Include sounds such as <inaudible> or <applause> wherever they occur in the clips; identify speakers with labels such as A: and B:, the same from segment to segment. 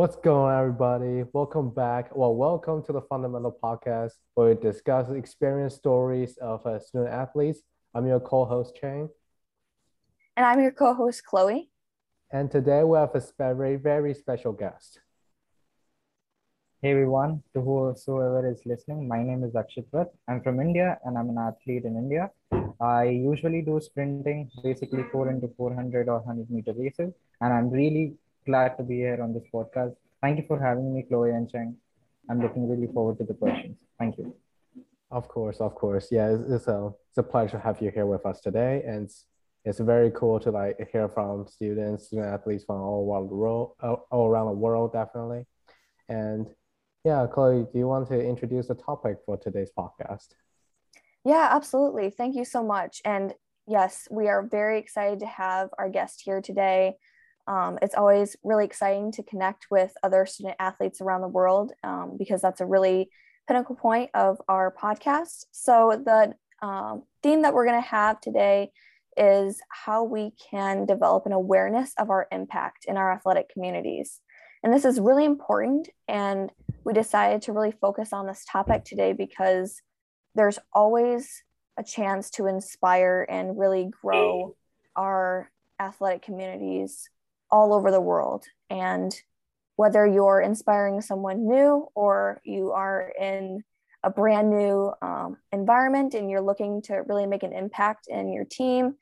A: What's going on, everybody? Welcome back. Well, welcome to the Fundamental Podcast, where we discuss experience stories of uh, student athletes. I'm your co-host Chang,
B: and I'm your co-host Chloe.
A: And today we have a very, very special guest.
C: Hey everyone, to whoever is listening, my name is Akshit Prat. I'm from India and I'm an athlete in India. I usually do sprinting, basically 4 into 400 or 100 meter races, and I'm really glad to be here on this podcast. Thank you for having me, Chloe and Cheng. I'm looking really forward to the questions. Thank you.
A: Of course, of course. Yeah, it's, it's, a, it's a pleasure to have you here with us today. And it's, it's very cool to like hear from students, student athletes from all around world, uh, all around the world, definitely. And yeah, Chloe, do you want to introduce the topic for today's podcast?
B: Yeah, absolutely. Thank you so much. And yes, we are very excited to have our guest here today. Um, it's always really exciting to connect with other student athletes around the world um, because that's a really pinnacle point of our podcast. So, the um, theme that we're going to have today is how we can develop an awareness of our impact in our athletic communities. And this is really important. And we decided to really focus on this topic today because there's always a chance to inspire and really grow our athletic communities all over the world. And whether you're inspiring someone new or you are in a brand new um, environment and you're looking to really make an impact in your team,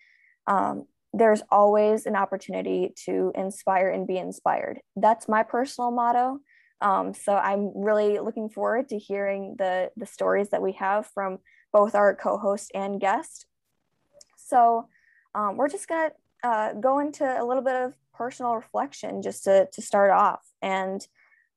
B: um, there's always an opportunity to inspire and be inspired. That's my personal motto. Um, so I'm really looking forward to hearing the, the stories that we have from both our co-host and guest. So um, we're just gonna uh, go into a little bit of personal reflection just to, to start off. And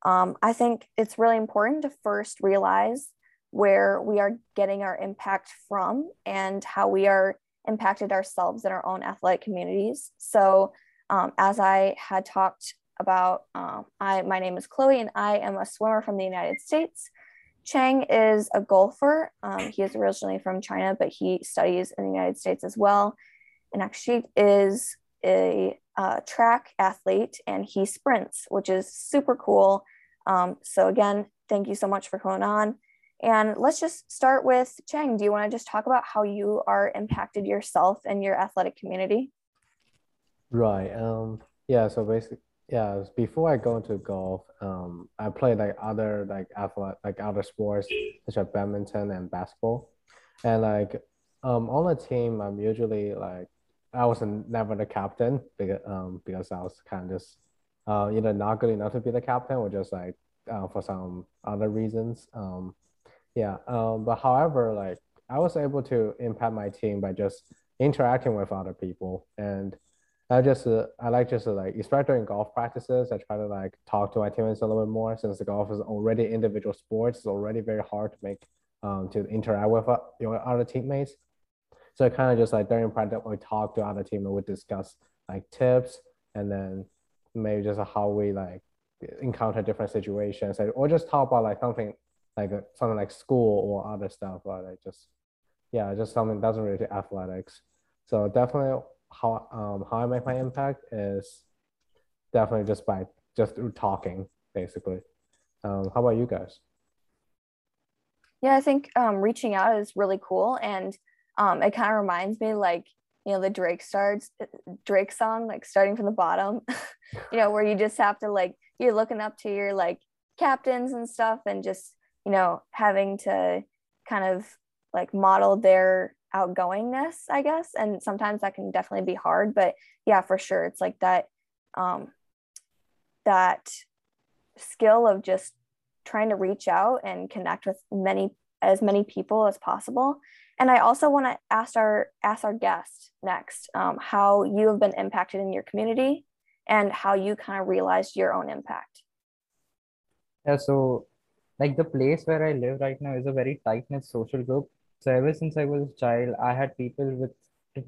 B: um, I think it's really important to first realize where we are getting our impact from and how we are impacted ourselves in our own athletic communities. So um, as I had talked about, um, I, my name is Chloe and I am a swimmer from the United States. Chang is a golfer. Um, he is originally from China, but he studies in the United States as well. And Akshit is a uh, track athlete and he sprints, which is super cool. Um, so, again, thank you so much for coming on. And let's just start with Chang. Do you want to just talk about how you are impacted yourself and your athletic community?
A: Right. Um, yeah. So basically, yeah. Before I go into golf, um, I played like other like athletic like other sports such as badminton and basketball, and like um on the team, I'm usually like I was never the captain because um because I was kind of just uh either not good enough to be the captain or just like uh, for some other reasons um yeah um but however like I was able to impact my team by just interacting with other people. And I just uh, I like just uh, like especially during golf practices I try to like talk to my teammates a little bit more since the golf is already individual sports it's already very hard to make um to interact with uh, your other teammates so kind of just like during practice, we talk to other team and we discuss like tips and then maybe just how we like encounter different situations or just talk about like something like something like school or other stuff or like just yeah just something doesn't relate to athletics. So definitely how um how i make my impact is definitely just by just through talking basically. Um how about you guys?
B: Yeah i think um reaching out is really cool and um, it kind of reminds me like you know the Drake starts Drake song like starting from the bottom, <laughs> you know where you just have to like you're looking up to your like captains and stuff and just you know having to kind of like model their outgoingness i guess. And sometimes that can definitely be hard but yeah for sure it's like that um that skill of just trying to reach out and connect with many as many people as possible and I also want to ask our ask our guest next um, how you have been impacted in your community and how you kind of realized your own impact.
C: Yeah, so like the place where I live right now is a very tight knit social group. So ever since I was a child, I had people with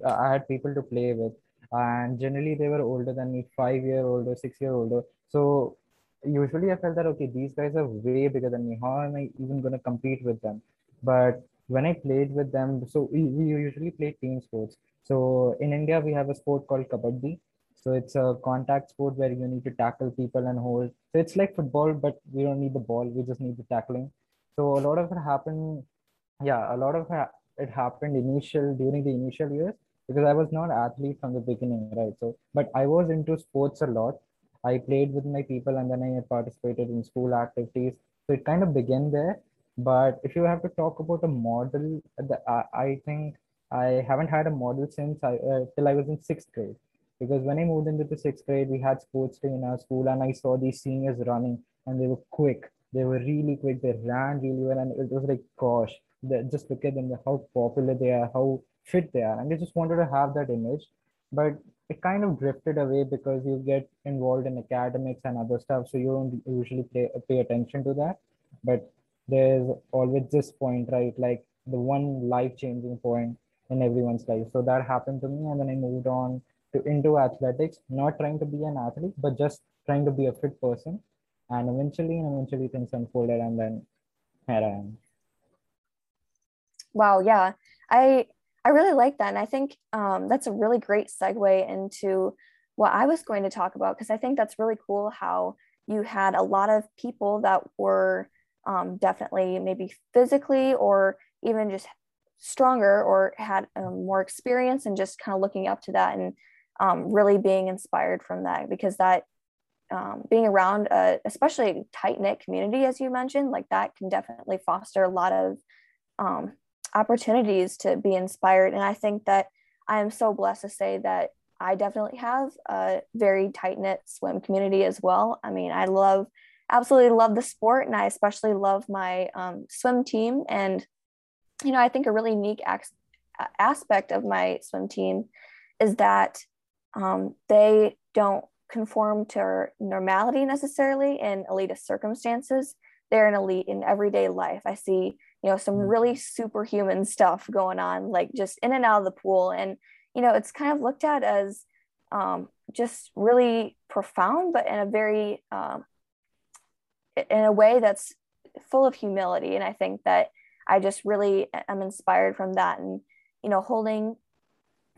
C: I had people to play with, and generally they were older than me, five year older, six year older. So usually I felt that okay, these guys are way bigger than me. How am I even gonna compete with them? But when I played with them, so we, we usually play team sports. So in India, we have a sport called kabaddi. So it's a contact sport where you need to tackle people and hold So it's like football, but we don't need the ball. We just need the tackling. So a lot of it happened. Yeah, a lot of it happened initial during the initial years because I was not athlete from the beginning, right? So, but I was into sports a lot. I played with my people and then I participated in school activities. So it kind of began there. But if you have to talk about a model, the, I, I think I haven't had a model since I uh, till I was in sixth grade. Because when I moved into the sixth grade, we had sports day in our school, and I saw these seniors running, and they were quick. They were really quick. They ran really well, and it was like, gosh, just look at them, how popular they are, how fit they are, and I just wanted to have that image. But it kind of drifted away because you get involved in academics and other stuff, so you don't usually pay, pay attention to that. But there's always this point, right? Like the one life changing point in everyone's life. So that happened to me, and then I moved on to into athletics, not trying to be an athlete, but just trying to be a fit person. And eventually, and eventually things unfolded, and then here I am.
B: Wow, yeah. I I really like that. And I think um, that's a really great segue into what I was going to talk about, because I think that's really cool how you had a lot of people that were um, definitely maybe physically or even just stronger or had um, more experience and just kind of looking up to that and um, really being inspired from that because that um, being around a, especially tight knit community as you mentioned like that can definitely foster a lot of um, opportunities to be inspired. And I think that I am so blessed to say that I definitely have a very tight knit swim community as well. I mean, I love, absolutely love the sport, and I especially love my um, swim team. And, you know, I think a really unique ac- aspect of my swim team is that um, they don't conform to normality necessarily in elitist circumstances. They're an elite in everyday life. I see you know some mm-hmm. really superhuman stuff going on like just in and out of the pool and you know it's kind of looked at as um, just really profound but in a very um, in a way that's full of humility. And i think that i just really am inspired from that and you know holding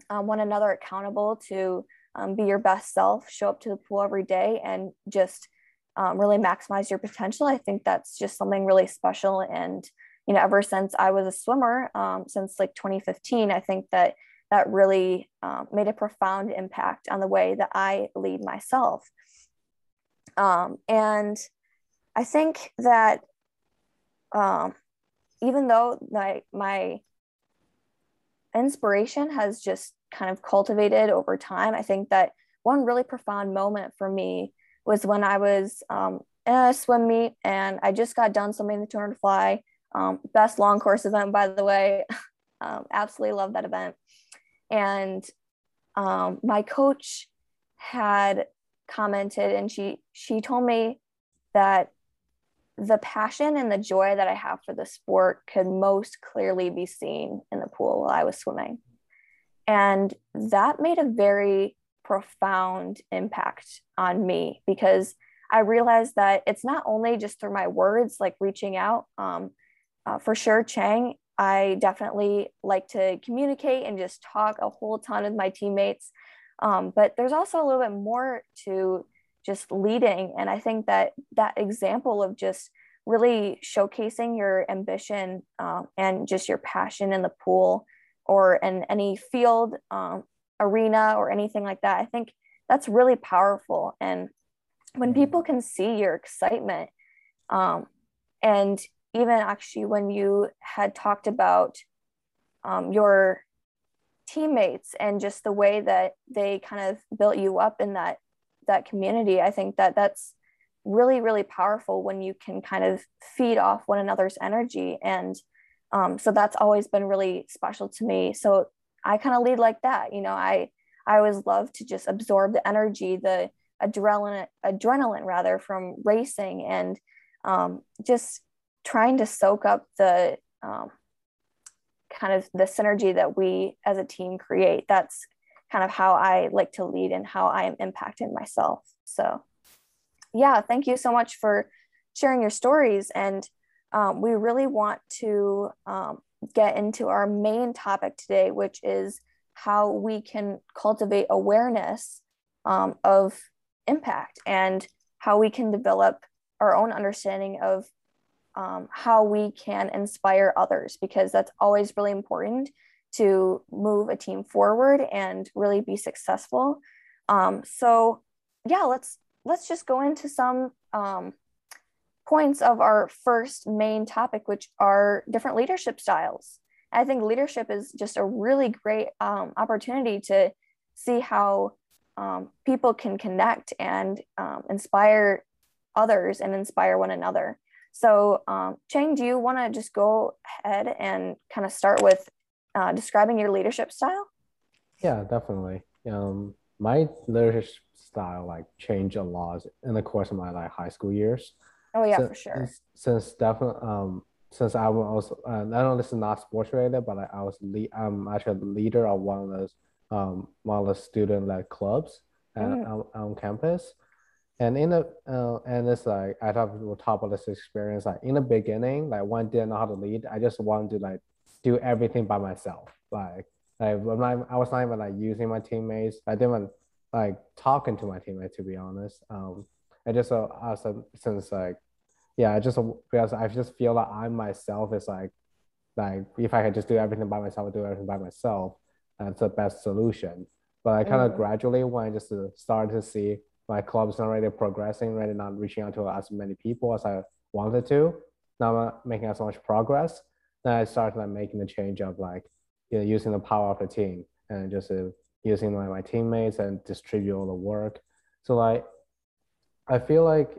B: um, one another accountable to um, be your best self show up to the pool every day and just um, really maximize your potential. I think that's just something really special. And you know, ever since I was a swimmer, um, since like 2015, I think that that really um, made a profound impact on the way that I lead myself. Um, and I think that um, even though my, my inspiration has just kind of cultivated over time, I think that one really profound moment for me was when I was um, in a swim meet and I just got done swimming the 200 fly um, best long course event, by the way. <laughs> um, absolutely love that event. And um, my coach had commented, and she she told me that the passion and the joy that I have for the sport could most clearly be seen in the pool while I was swimming. And that made a very profound impact on me because I realized that it's not only just through my words, like reaching out, um, uh, for sure, Chang, I definitely like to communicate and just talk a whole ton with my teammates. Um, but there's also a little bit more to just leading. And I think that that example of just really showcasing your ambition um, and just your passion in the pool or in any field, um, arena, or anything like that, I think that's really powerful. And when people can see your excitement um, and even actually when you had talked about um, your teammates and just the way that they kind of built you up in that that community i think that that's really really powerful when you can kind of feed off one another's energy and um, so that's always been really special to me so i kind of lead like that you know i i always love to just absorb the energy the adrenaline adrenaline rather from racing and um, just trying to soak up the um, kind of the synergy that we as a team create. That's kind of how I like to lead and how I am impacting myself. So, yeah, thank you so much for sharing your stories. And um, we really want to um, get into our main topic today, which is how we can cultivate awareness um, of impact and how we can develop our own understanding of um, how we can inspire others because that's always really important to move a team forward and really be successful. Um, so yeah, let's let's just go into some um, points of our first main topic, which are different leadership styles. I think leadership is just a really great um, opportunity to see how um, people can connect and um, inspire others and inspire one another. So, um, Chang, do you want to just go ahead and kind of start with uh, describing your leadership style?
A: Yeah, definitely. Um, my leadership style like changed a lot in the course of my like high school years.
B: Oh yeah, so, for sure.
A: Since definitely um since I was uh, I know this is not sports related, but I was lead I'm actually the leader of one of those um one of the student led clubs at, mm. on, on campus. And in the uh, and it's like I thought on top of this experience, like in the beginning, like when I didn't know how to lead, I just wanted to like do everything by myself. Like like when I, I was not even like using my teammates. I didn't even like talking to my teammates to be honest. Um, I just uh, since like yeah, I just because I just feel like I myself is like like if I could just do everything by myself, do everything by myself, that's the best solution. But I kind of mm. gradually when I just started to see my club's not really progressing, really not reaching out to as many people as I wanted to, not making as much progress. Then I started like making the change of like you know, using the power of the team and just uh, using my, my teammates and distribute all the work. So like I feel like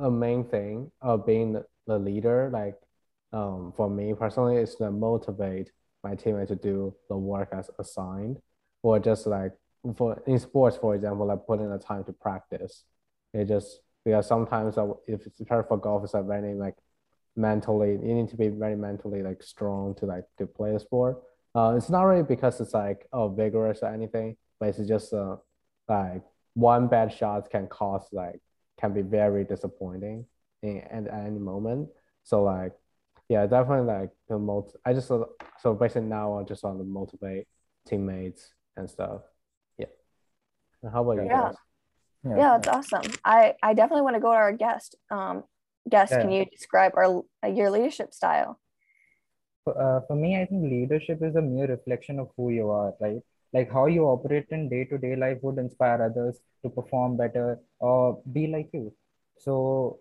A: a main thing of being the leader, like um, for me personally, is to motivate my teammates to do the work as assigned, or just like for in sports, for example, like putting the time to practice. It just because sometimes if it's prepared for golf, it's like very like mentally, you need to be very mentally like strong to like to play the sport. Uh, it's not really because it's like oh vigorous or anything, but it's just uh, like one bad shot can cause like can be very disappointing in, at any moment. So like, yeah, definitely like the most. I just so basically now I just want to motivate teammates and stuff. Yeah. And how about you
B: yeah.
A: guys?
B: Yeah. yeah, that's awesome. I I definitely want to go to our guest. Um, guest, yeah. can you describe our your leadership style?
C: Uh, for me, I think leadership is a mere reflection of who you are, right? like how you operate in day-to-day life would inspire others to perform better or be like you so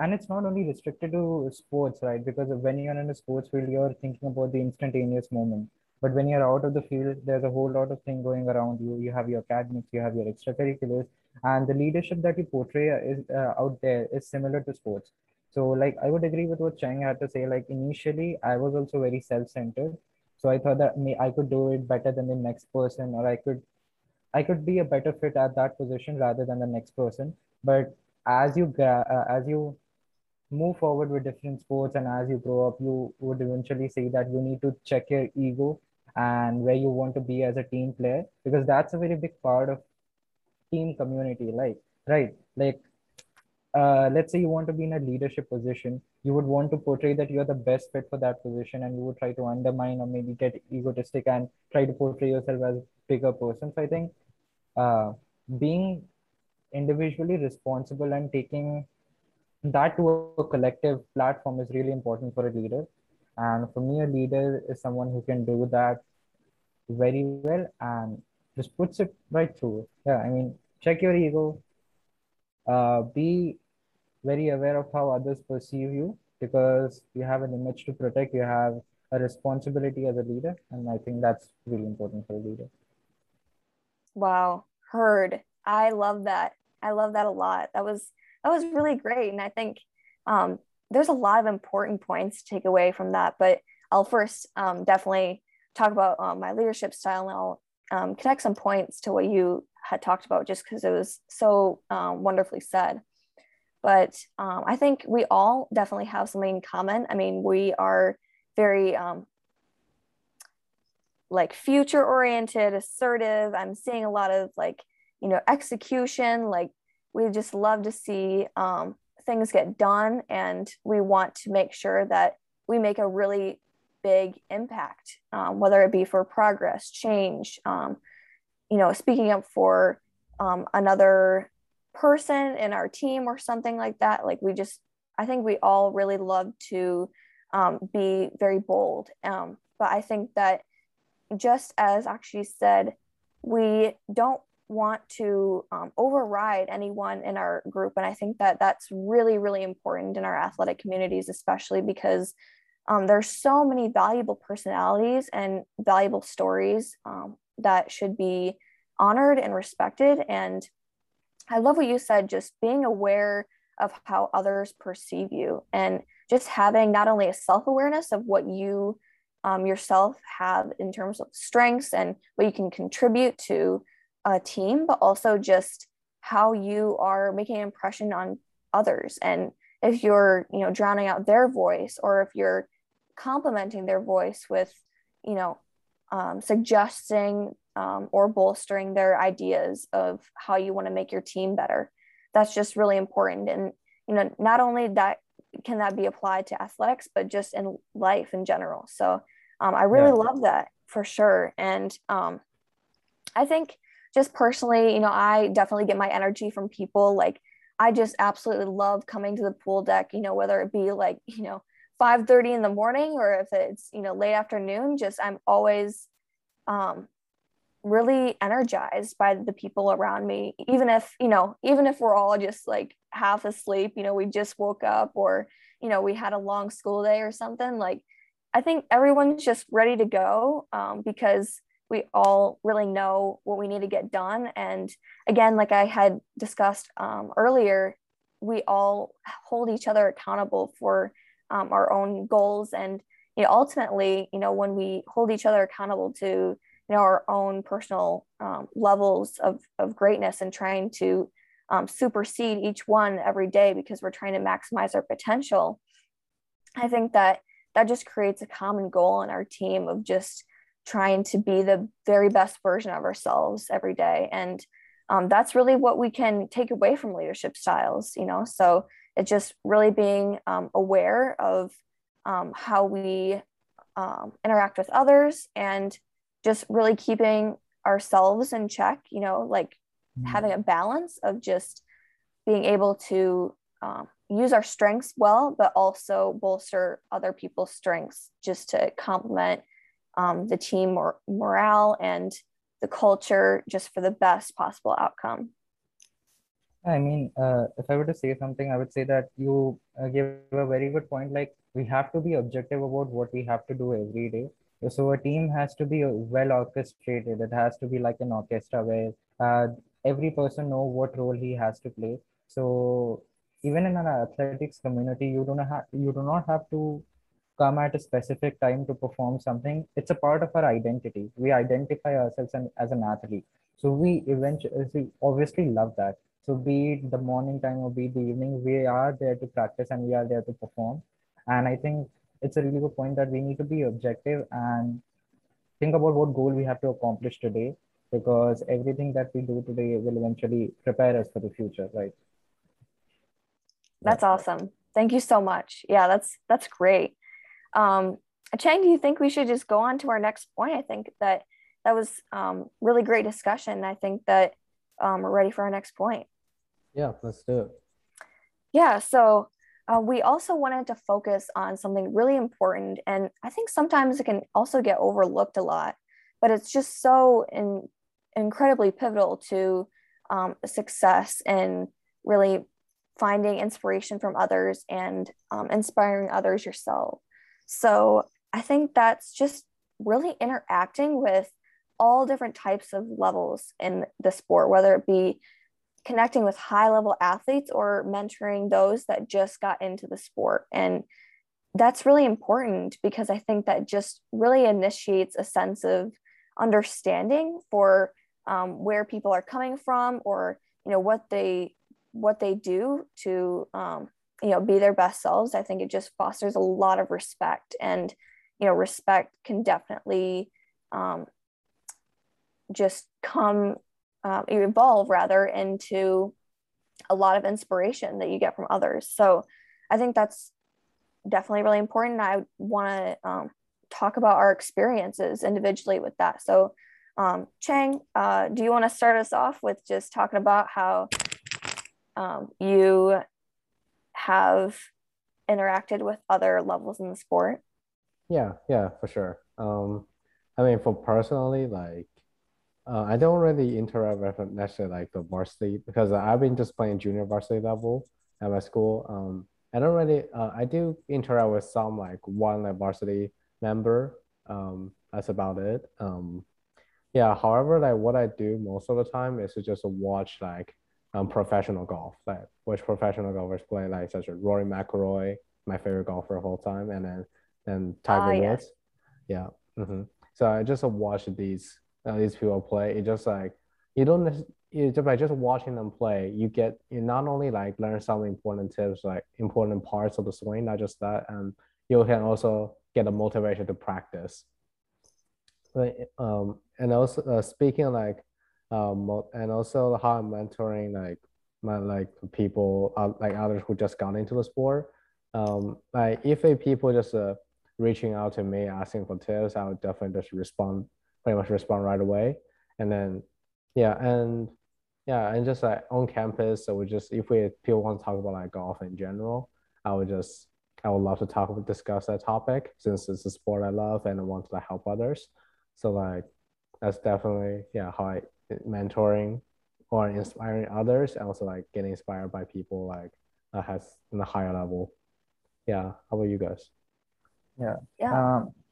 C: and it's not only restricted to sports right because when you're in a sports field you're thinking about the instantaneous moment but when you're out of the field there's a whole lot of thing going around you you have your academics you have your extracurriculars and the leadership that you portray is uh, out there is similar to sports. So like i would agree with what chang had to say like initially i was also very self-centered. So i thought that me i could do it better than the next person or i could i could be a better fit at that position rather than the next person. But as you uh, as you move forward with different sports and as you grow up you would eventually see that you need to check your ego and where you want to be as a team player because that's a very big part of team community like right like uh, let's say you want to be in a leadership position, you would want to portray that you're the best fit for that position, and you would try to undermine or maybe get egotistic and try to portray yourself as bigger person. So I think uh, being individually responsible and taking that to a collective platform is really important for a leader. And for me, a leader is someone who can do that very well and just puts it right through. Yeah, I mean, check your ego, uh, be very aware of how others perceive you because you have an image to protect. You have a responsibility as a leader and i think that's really important for a leader.
B: Wow heard. I love that. I love that a lot. That was that was really great and i think um, there's a lot of important points to take away from that but i'll first um, definitely talk about um, my leadership style and i'll um, connect some points to what you had talked about just because it was so um, wonderfully said but um, I think we all definitely have something in common. I mean, we are very um, like future oriented, assertive. I'm seeing a lot of like, you know, execution. Like, we just love to see um, things get done, and we want to make sure that we make a really big impact, um, whether it be for progress, change, um, you know, speaking up for um, another person in our team or something like that. Like we just, I think we all really love to um, be very bold. Um, but I think that just as Akshit said, we don't want to um, override anyone in our group. And I think that that's really, really important in our athletic communities, especially because um, there's so many valuable personalities and valuable stories um, that should be honored and respected. And I love what you said, just being aware of how others perceive you and just having not only a self awareness of what you um, yourself have in terms of strengths and what you can contribute to a team, but also just how you are making an impression on others. And if you're, you know, drowning out their voice or if you're complementing their voice with, you know, um, suggesting um, or bolstering their ideas of how you want to make your team better. That's just really important. And, you know, not only that can that be applied to athletics, but just in life in general. So um, I really yeah. love that for sure. And um, I think just personally, you know, I definitely get my energy from people. Like I just absolutely love coming to the pool deck, you know, whether it be like, you know, 5 30 in the morning or if it's, you know, late afternoon, just I'm always um, really energized by the people around me. Even if you know even if we're all just like half asleep you know we just woke up or you know we had a long school day or something like i think everyone's just ready to go um, because we all really know what we need to get done. And again like i had discussed um, earlier we all hold each other accountable for um, our own goals. And you know ultimately you know when we hold each other accountable to you know our own personal um, levels of, of greatness and trying to um, supersede each one every day because we're trying to maximize our potential i think that that just creates a common goal in our team of just trying to be the very best version of ourselves every day. And um, that's really what we can take away from leadership styles you know? So it's just really being um, aware of um, how we um, interact with others and just really keeping ourselves in check, you know, like mm-hmm. having a balance of just being able to um, use our strengths well, but also bolster other people's strengths just to complement um, the team mor- morale and the culture just for the best possible outcome.
C: I mean, uh, if I were to say something, I would say that you uh, a very good point. Like, we have to be objective about what we have to do every day. So a team has to be well orchestrated. It has to be like an orchestra where uh, every person know what role he has to play. So even in an athletics community you do not have you do not have to come at a specific time to perform something. It's a part of our identity. We identify ourselves as an athlete. So we eventually obviously love that so be it the morning time or be it the evening we are there to practice and we are there to perform. And i think it's a really good point that we need to be objective and think about what goal we have to accomplish today because everything that we do today will eventually prepare us for the future right?
B: That's awesome. Thank you so much. Yeah that's that's great. Um chang do you think we should just go on to our next point? I think that that was um really great discussion. I think that um, we're ready for our next point
A: yeah let's do it
B: yeah so uh, we also wanted to focus on something really important. And I think sometimes it can also get overlooked a lot, but it's just so in, incredibly pivotal to um, success and really finding inspiration from others and um, inspiring others yourself. So I think that's just really interacting with all different types of levels in the sport, whether it be connecting with high level athletes or mentoring those that just got into the sport. And that's really important because I think that just really initiates a sense of understanding for um, where people are coming from or you know what they what they do to um, you know be their best selves i think it just fosters a lot of respect and you know respect can definitely um, just come um, evolve rather into a lot of inspiration that you get from others. So I think that's definitely really important. I want to um, talk about our experiences individually with that. So, um, Chang, uh, do you want to start us off with just talking about how um, you have interacted with other levels in the sport?
A: Yeah, yeah, for sure. Um, I mean, for personally, like, uh, I don't really interact with necessarily like the varsity because I've been just playing junior varsity level at my school. Um, I don't really, uh, I do interact with some like one like varsity member. Um, that's about it. Um, yeah. However, like what I do most of the time is to just watch like um professional golf, like which professional golfers play, like such as Rory McIlroy, my favorite golfer of all time, and then then Tiger
B: Ah,
A: Woods.
B: yes.
A: Yeah. hmm So I just watch these uh, these people play. It's just like you don't you just by just watching them play, you get you not only like learn some important tips, like important parts of the swing, not just that, and you can also get a motivation to practice. But, um, and also uh, speaking like um, and also how I'm mentoring like my like people uh, like others who just got into the sport. Um, like if a people just uh, reaching out to me asking for tips, I would definitely just respond, pretty much respond right away. And then, yeah, and yeah, and just like on campus, so we just if we people want to talk about like golf in general, I would just I would love to talk discuss that topic since it's a sport I love and I want to like, help others. So like that's definitely yeah how I mentoring or inspiring others and also like getting inspired by people like that has in a higher level. Yeah, how about you guys?
C: Yeah.
B: Yeah.
C: Um, if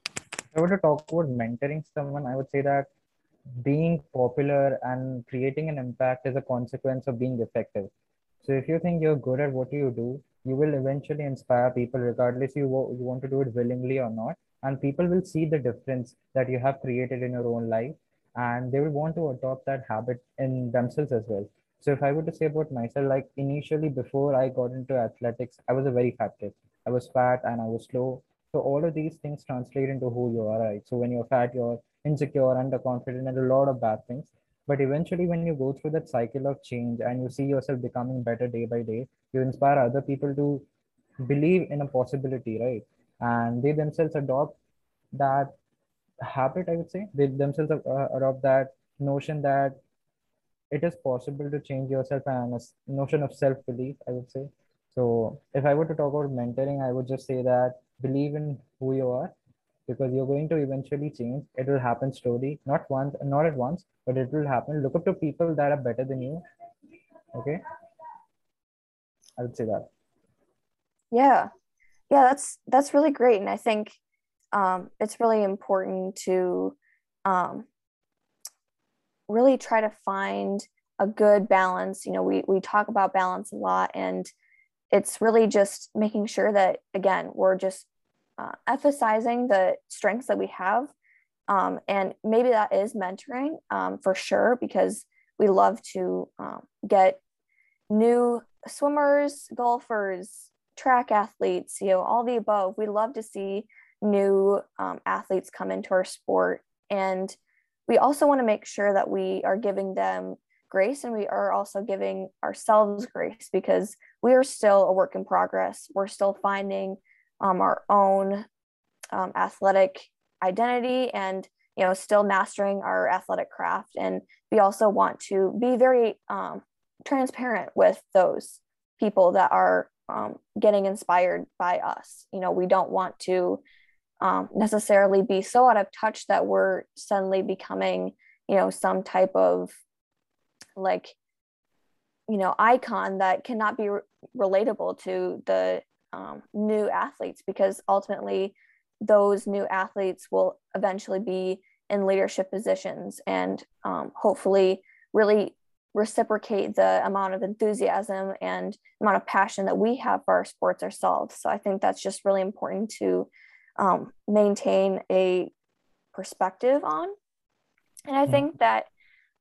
C: I were to talk about mentoring someone, I would say that being popular and creating an impact is a consequence of being effective. So if you think you're good at what you do, you will eventually inspire people regardless you, you want to do it willingly or not. And people will see the difference that you have created in your own life and they will want to adopt that habit in themselves as well. So if I were to say about myself, like initially before I got into athletics, I was a very fat kid. I was fat and I was slow. So all of these things translate into who you are, right? So when you're fat, you're insecure, underconfident, and a lot of bad things. But eventually, when you go through that cycle of change and you see yourself becoming better day by day, you inspire other people to believe in a possibility, right? And they themselves adopt that habit, I would say. They themselves uh, adopt that notion that it is possible to change yourself and a notion of self-belief, I would say. So if I were to talk about mentoring, I would just say that believe in who you are because you're going to eventually change. It will happen slowly, not once, not at once, but it will happen. Look up to people that are better than you. Okay, I would say that.
B: Yeah. Yeah, that's that's really great. And I think um, it's really important to um, really try to find a good balance. You know, we we talk about balance a lot, and it's really just making sure that again we're just uh, emphasizing the strengths that we have, um, and maybe that is mentoring um, for sure because we love to um, get new swimmers, golfers, track athletes, you know, all the above. We love to see new um, athletes come into our sport. And we also want to make sure that we are giving them grace and we are also giving ourselves grace because we are still a work in progress. We're still finding um, our own um, athletic identity and you know still mastering our athletic craft and we also want to be very um, transparent with those people that are um, getting inspired by us. You know, we don't want to um, necessarily be so out of touch that we're suddenly becoming, you know, some type of like, you know, icon that cannot be re- relatable to the um, new athletes because ultimately those new athletes will eventually be in leadership positions and um, hopefully really reciprocate the amount of enthusiasm and amount of passion that we have for our sports ourselves. So I think that's just really important to um, maintain a perspective on. And I
C: Mhm.
B: think that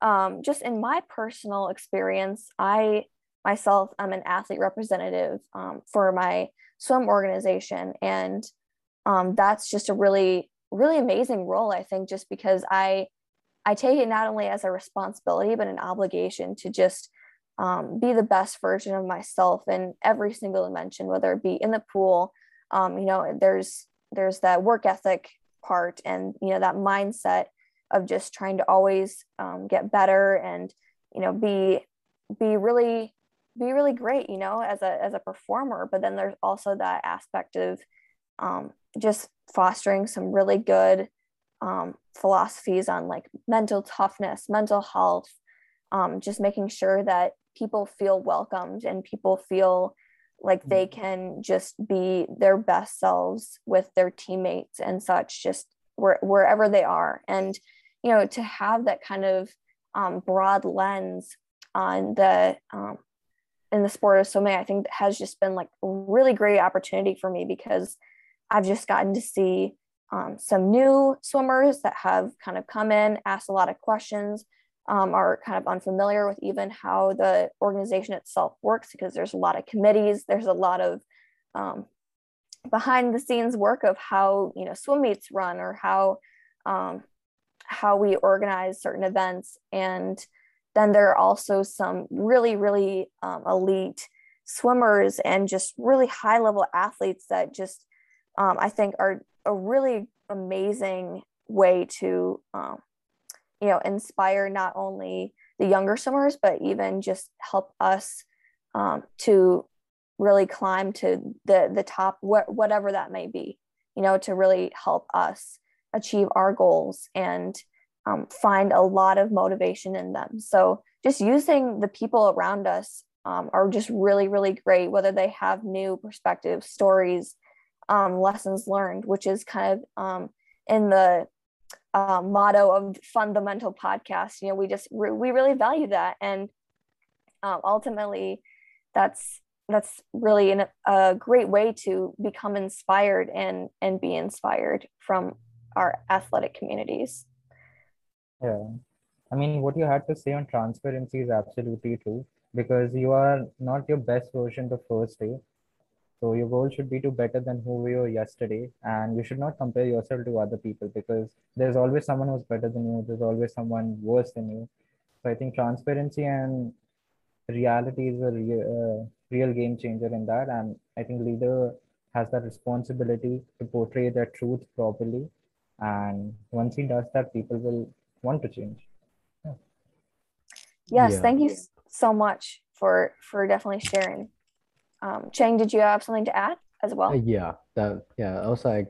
B: um, just in my personal experience, I myself I'm an athlete representative um, for my swim organization. And um, that's just a really, really amazing role, I think, just because I I take it not only as a responsibility, but an obligation to just um, be the best version of myself in every single dimension, whether it be in the pool. Um, you know, there's there's that work ethic part, and you know that mindset of just trying to always um, get better and you know be be really be really great, you know, as a as a performer. But then there's also that aspect of um, just fostering some really good um, philosophies on like mental toughness, mental health, um, just making sure that people feel welcomed and people feel like they mm-hmm. can just be their best selves with their teammates and such just where, wherever they are and you know to have that kind of um, broad lens on the um, in the sport of swimming i think has just been like a really great opportunity for me because i've just gotten to see um, some new swimmers that have kind of come in asked a lot of questions um, are kind of unfamiliar with even how the organization itself works because there's a lot of committees, there's a lot of um, behind the scenes work of how you know swim meets run or how um, how we organize certain events, and then there are also some really really um, elite swimmers and just really high level athletes that just um, I think are a really amazing way to um, you know inspire not only the younger swimmers but even just help us um, to really climb to the the top wh- whatever that may be you know to really help us achieve our goals. And um, find a lot of motivation in them. So just using the people around us um, are just really really great whether they have new perspectives stories um, lessons learned which is kind of um, in the uh, motto of fundamental podcast. You know we just re- we really value that. And um, ultimately that's that's really an, a great way to become inspired and and be inspired from our athletic communities
C: yeah i mean what you had to say on transparency is absolutely true because you are not your best version the first day so your goal should be to better than who you were yesterday, and you should not compare yourself to other people because there's always someone who's better than you. There's always someone worse than you. So I think transparency and reality is a real, uh, real game changer in that, and I think leader has that responsibility to portray their truth properly. And once he does that, people will want to change.
B: Yeah. Yes, yeah. thank you so much for for definitely sharing. Um, Chang, did you have something to add as well? Uh,
A: yeah, that yeah. I was like,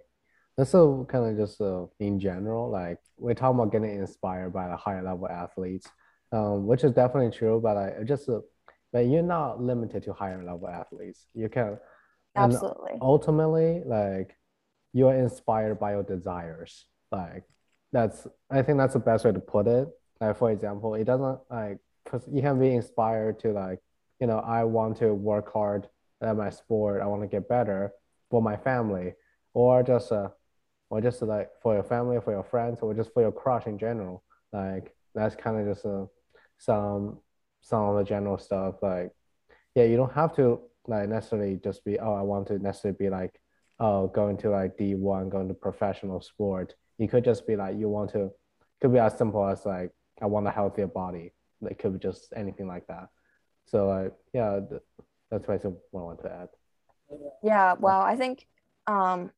A: that's so kind of just uh, in general. Like we're talking about getting inspired by the higher level athletes, um, which is definitely true. But I just, uh, but you're not limited to higher level athletes. You can
B: absolutely
A: ultimately like you're inspired by your desires. Like that's I think that's the best way to put it. Like for example, it doesn't like because you can be inspired to like you know I want to work hard at my sport. I want to get better for my family, or just uh, or just like for your family, for your friends, or just for your crush in general. Like that's kind of just uh, some some of the general stuff. Like yeah, you don't have to like necessarily just be oh I want to necessarily be like oh going to like D one, going to professional sport. You could just be like you want to could be as simple as like I want a healthier body. It could be just anything like that. So like yeah, that's basically what I want to add.
B: Yeah, well, I think, um,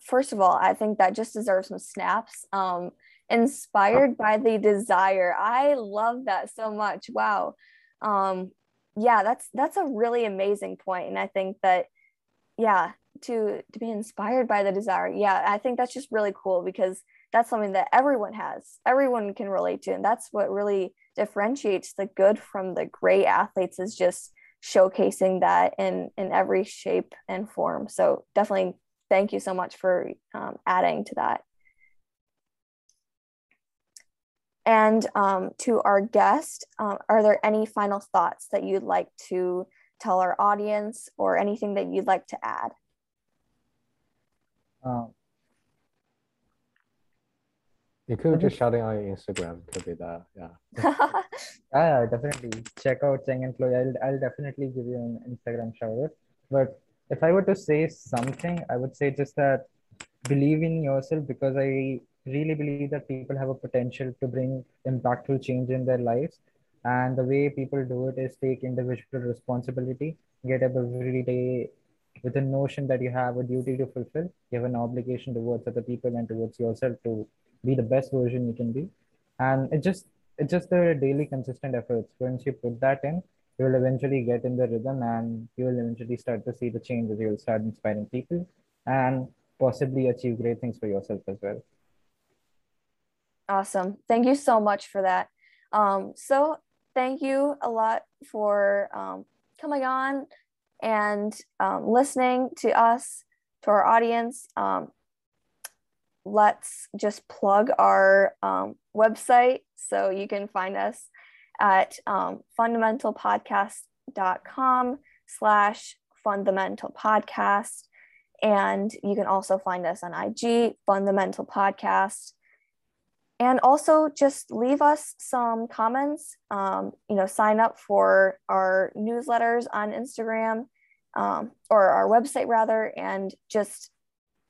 B: first of all, I think that just deserves some snaps. Um, inspired by the desire. I love that so much. Wow. Um, yeah, that's that's a really amazing point, and I think that, yeah, to to be inspired by the desire. Yeah, I think that's just really cool because that's something that everyone has. Everyone can relate to, and that's what really differentiates the good from the great athletes is just showcasing that in in every shape and form so definitely thank you so much for um, adding to that and um, to our guest um, are there any final thoughts that you'd like to tell our audience or anything that you'd like to add
C: um,
A: you could just shouting on your Instagram. Could be that. <laughs> Yeah.
C: yeah, definitely. Check out Cheng and Chloe. I'll, I'll definitely give you an Instagram shout out. But if I were to say something, I would say just that believe in yourself because I really believe that people have a potential to bring impactful change in their lives. And the way people do it is take individual responsibility, get up every day with a notion that you have a duty to fulfill, you have an obligation towards other people and towards yourself to be the best version you can be and it just it's just the daily consistent efforts once you put that in you will eventually get in the rhythm and you will eventually start to see the changes. You will start inspiring people and possibly achieve great things for yourself as well.
B: Awesome. Thank you so much for that. Um, so, thank you a lot for um, coming on and um, listening to us, to our audience. Um, let's just plug our um, website. So you can find us at um, fundamentalpodcast.com slash fundamental podcast and you can also find us on ig fundamental podcast. And also just leave us some comments um, you know sign up for our newsletters on instagram um, or our website rather and just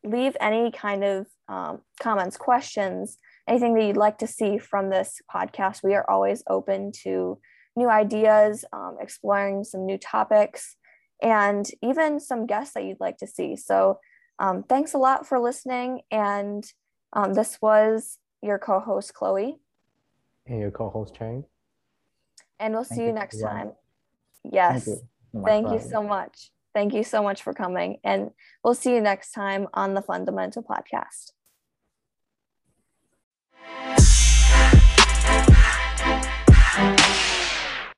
B: leave any kind of um, comments questions anything that you'd like to see from this podcast we are always open to new ideas um, exploring some new topics and even some guests that you'd like to see so um, thanks a lot for listening and um, this was your co-host Chloe.
A: And your co-host Chang.
B: And we'll see you next time. Yes. Oh Thank you. You so much. Thank you so much for coming. And we'll see you next time on the Fundamental Podcast.